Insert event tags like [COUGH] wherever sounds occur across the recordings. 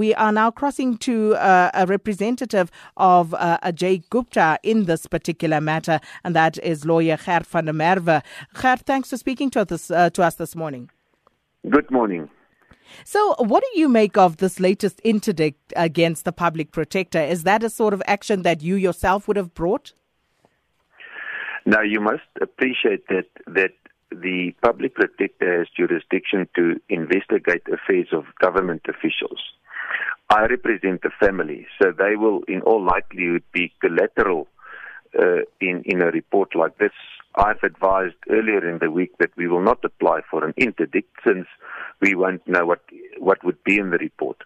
We are now crossing to uh, a representative of uh, Ajay Gupta in this particular matter, and that is lawyer Gert van der Merwe. Gert, thanks for speaking to us, uh, to us this morning. Good morning. So, what do you make of this latest interdict against the public protector? Is that a sort of action that you yourself would have brought? Now, you must appreciate that that the public protector has jurisdiction to investigate affairs of government officials. I represent the family, so they will, in all likelihood, be collateral uh, in in a report like this. I've advised earlier in the week that we will not apply for an interdict since we won't know what what would be in the report.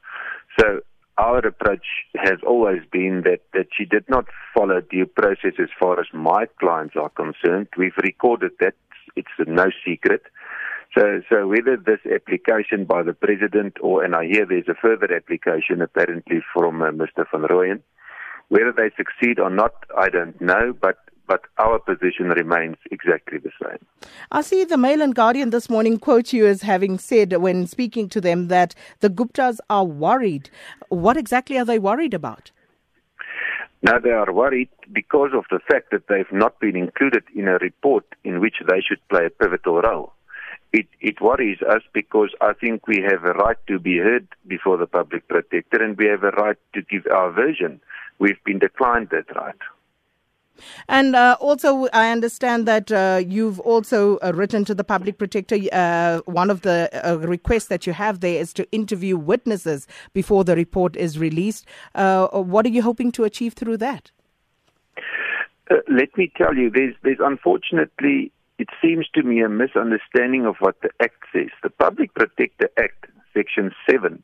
So our approach has always been that, that she did not follow due process as far as my clients are concerned. We've recorded that. It's no secret. So, so whether this application by the president or, and I hear there's a further application apparently from uh, Mr. Van Rooyen, whether they succeed or not, I don't know, but but our position remains exactly the same. I see the Mail and Guardian this morning quote you as having said when speaking to them that the Guptas are worried. What exactly are they worried about? Now, they are worried because of the fact that they've not been included in a report in which they should play a pivotal role. It, it worries us because I think we have a right to be heard before the public protector and we have a right to give our version. We've been declined that right. And uh, also, I understand that uh, you've also uh, written to the public protector. Uh, one of the uh, requests that you have there is to interview witnesses before the report is released. Uh, what are you hoping to achieve through that? let me tell you, there's, there's unfortunately, it seems to me, a misunderstanding of what the Act says. The Public Protector Act, Section 7,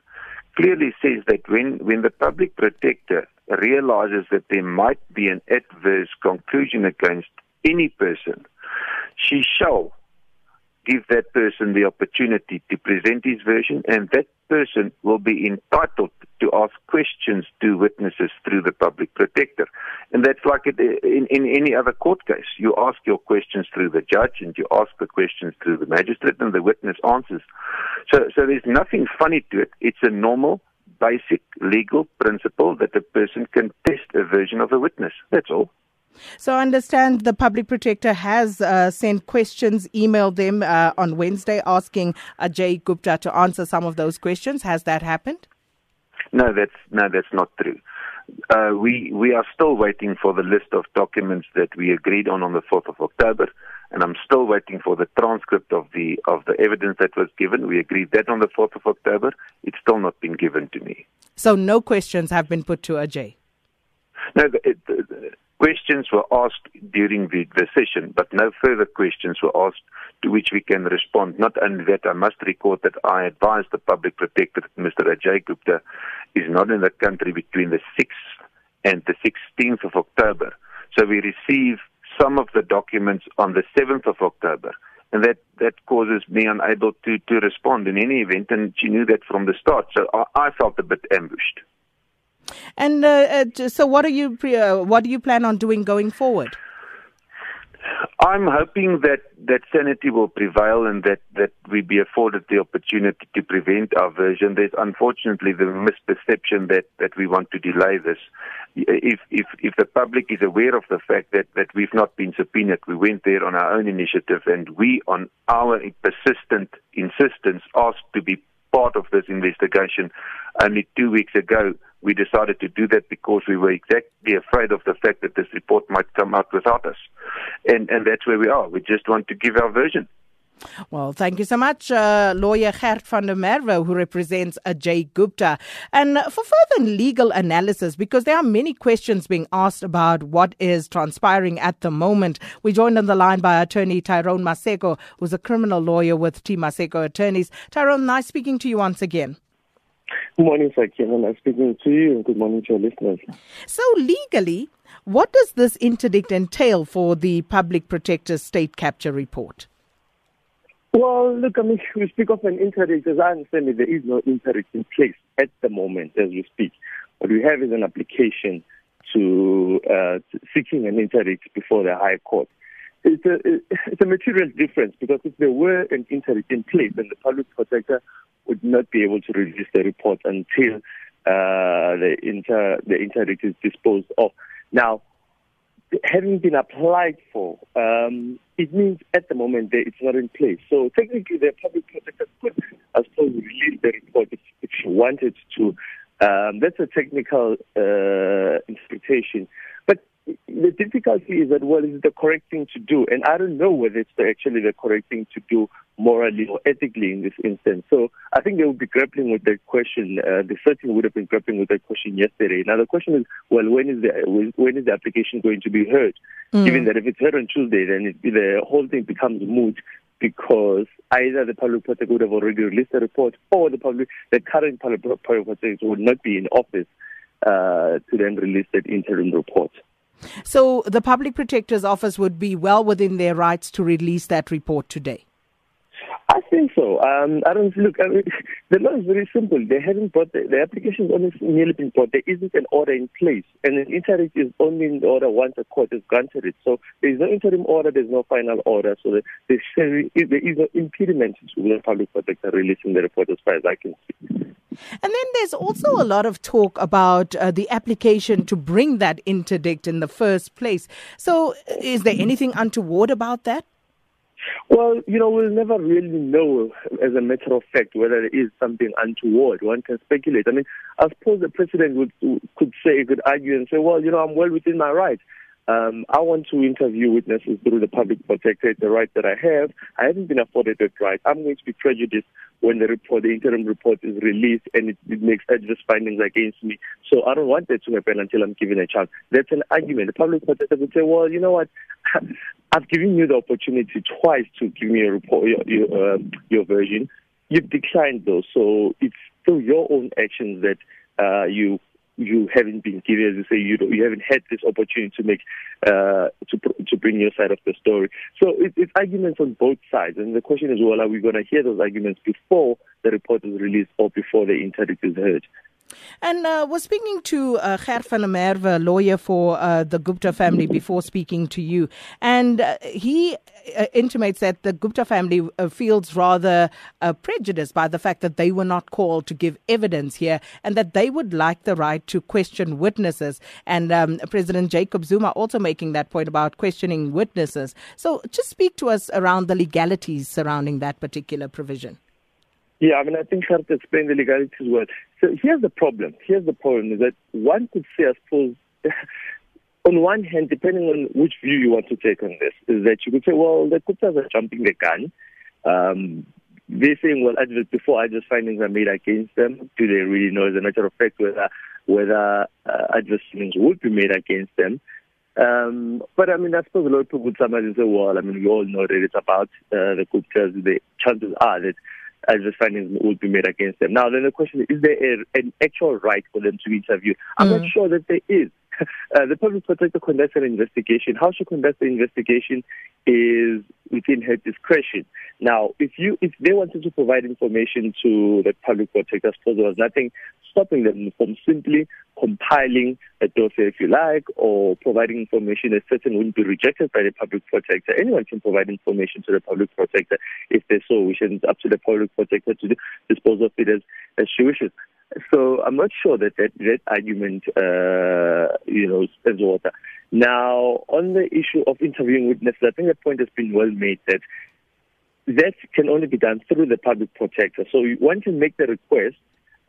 clearly says that when, when the public protector realizes that there might be an adverse conclusion against any person, she shall give that person the opportunity to present his version, and that person will be entitled to ask questions to witnesses through the public protector. And that's like it in, in any other court case. You ask your questions through the judge, and you ask the questions through the magistrate, and the witness answers. So, so there's nothing funny to it. It's a normal basic legal principle that a person can test a version of a witness. That's all. So I understand the public protector has uh, sent questions, emailed them uh, on Wednesday asking Ajay Gupta to answer some of those questions. Has that happened? No, that's no, that's not true. Uh, we we are still waiting for the list of documents that we agreed on on the 4th of October and I'm still waiting for the transcript of the of the evidence that was given. We agreed that on the 4th of October. It's still not been given to me. So no questions have been put to Ajay. No, questions were asked during the, the session, but no further questions were asked to which we can respond. Not only that, I must record that I advised the public protector, Mr. Ajay Gupta, is not in the country between the 6th and the 16th of October. So we receive some of the documents on the 7th of October. And that, that causes me unable to, to respond in any event. And she knew that from the start. So I, I felt a bit ambushed. And uh, uh, so, what are you uh, what do you plan on doing going forward? I'm hoping that, that sanity will prevail and that, that we be afforded the opportunity to prevent our version. There's unfortunately the misperception that, that we want to delay this. If, if, if the public is aware of the fact that, that we've not been subpoenaed, we went there on our own initiative and we, on our persistent insistence, asked to be part of this investigation only two weeks ago we decided to do that because we were exactly afraid of the fact that this report might come out without us. And, and that's where we are. We just want to give our version. Well, thank you so much, uh, lawyer Gert van der Merwe, who represents Ajay Gupta. And for further legal analysis, because there are many questions being asked about what is transpiring at the moment, we joined on the line by attorney Tyrone Maseko, who's a criminal lawyer with T. Maseko Attorneys. Tyrone, nice speaking to you once again. Good morning, Sakina. Nice speaking to you, and good morning to your listeners. So, legally, what does this interdict entail for the Public Protector's state capture report? Well, look, I mean, [LAUGHS] we speak of an interdict. As I understand it, there is no interdict in place at the moment as we speak. What we have is an application to, uh, seeking an interdict before the High Court. It's a, it's a material difference because if there were an interdict in place, then the public protector would not be able to release the report until uh, the inter the interdict is disposed of. Now, having been applied for, um, it means at the moment that it's not in place. So technically, the public protector could, I suppose, release the report if, if she wanted to. Um, that's a technical uh, interpretation. But the difficulty is that, well, is it the correct thing to do? And I don't know whether it's actually the correct thing to do morally or ethically in this instance. So I think they will be grappling with that question. Uh, they certainly would have been grappling with that question yesterday. Now the question is, well, when is the when is the application going to be heard? Mm. Given that if it's heard on Tuesday, then it, the whole thing becomes moot because either the public protector would have already released a report, or the public, the current public protector would not be in office uh, to then release that interim report. So the public protector's office would be well within their rights to release that report today. I think so. Um, I don't look. I mean, [LAUGHS] the law is very simple. They haven't brought the, the application has only nearly been brought. There isn't an order in place, and an interim is only in order once a court has granted it. So there is no interim order. There's no final order. So [LAUGHS] there is no impediment to the public protector releasing the report, as far as I can see. And then there's also a lot of talk about uh, the application to bring that interdict in the first place. So, is there anything untoward about that? Well, you know, we'll never really know, as a matter of fact, whether there is something untoward. One can speculate. I mean, I suppose the president would could say, could argue and say, well, you know, I'm well within my rights. Um, I want to interview witnesses through the public protector, the right that I have. I haven't been afforded that right. I'm going to be prejudiced when the report, the interim report is released and it, it makes adverse findings against me. So I don't want that to happen until I'm given a chance. That's an argument. The public protector would say, well, you know what? [LAUGHS] I've given you the opportunity twice to give me a report, your, your, uh, your version. You've declined those. So it's through your own actions that uh, you you haven't been given, as you say, you you haven't had this opportunity to make uh, to to bring your side of the story. So it, it's arguments on both sides, and the question is, well, are we going to hear those arguments before the report is released or before the interdict is heard? And uh, was speaking to uh, Gert van der Merwe, lawyer for uh, the Gupta family, before speaking to you. And uh, he uh, intimates that the Gupta family uh, feels rather uh, prejudiced by the fact that they were not called to give evidence here and that they would like the right to question witnesses. And um, President Jacob Zuma also making that point about questioning witnesses. So just speak to us around the legalities surrounding that particular provision. Yeah, I mean, I think Gert explained the legalities well. So here's the problem. Here's the problem is that one could say, I suppose, [LAUGHS] on one hand, depending on which view you want to take on this, is that you could say, well, the Guptas are jumping the gun. Um, they're saying, well, before adverse findings are made against them, do they really know, as a matter of fact, whether whether uh, adverse findings would be made against them? Um, but I mean, I suppose a lot of people would summarize say, well, I mean, we all know that it's about uh, the Guptas. The chances are that adverse findings would be made against them. Now, then the question is, is there a, an actual right for them to be interviewed? I'm mm. not sure that there is. [LAUGHS] Uh, the public protector conducts an investigation. How she conducts the investigation is within her discretion. Now, if you if they wanted to provide information to the public protector, suppose there was nothing stopping them from simply compiling a dossier, if you like, or providing information that certain wouldn't be rejected by the public protector. Anyone can provide information to the public protector if they so wish, and it's up to the public protector to dispose of it as, as she wishes. So I'm not sure that that, that argument, uh, you know, stands water. Now, on the issue of interviewing witnesses, I think the point has been well made that that can only be done through the public protector. So one can make the request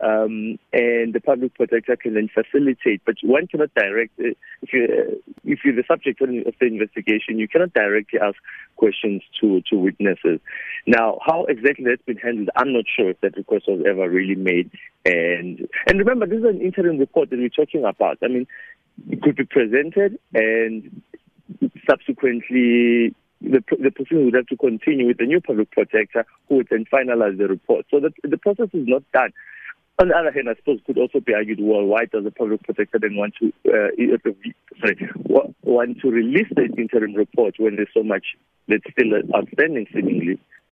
um, and the public protector can then facilitate. But one cannot direct uh, if you uh, if you're the subject of the investigation, you cannot directly ask questions to to witnesses. Now, how exactly that's been handled, I'm not sure if that request was ever really made. And and remember, this is an interim report that we're talking about. I mean, it could be presented and subsequently the, the would have to continue with the new public protector who would then finalize the report. So the, the process is not done. On the other hand, I suppose it could also be argued, well, why does the public protector then want to uh, sorry, want to release the interim report when there's so much that's still outstanding, seemingly?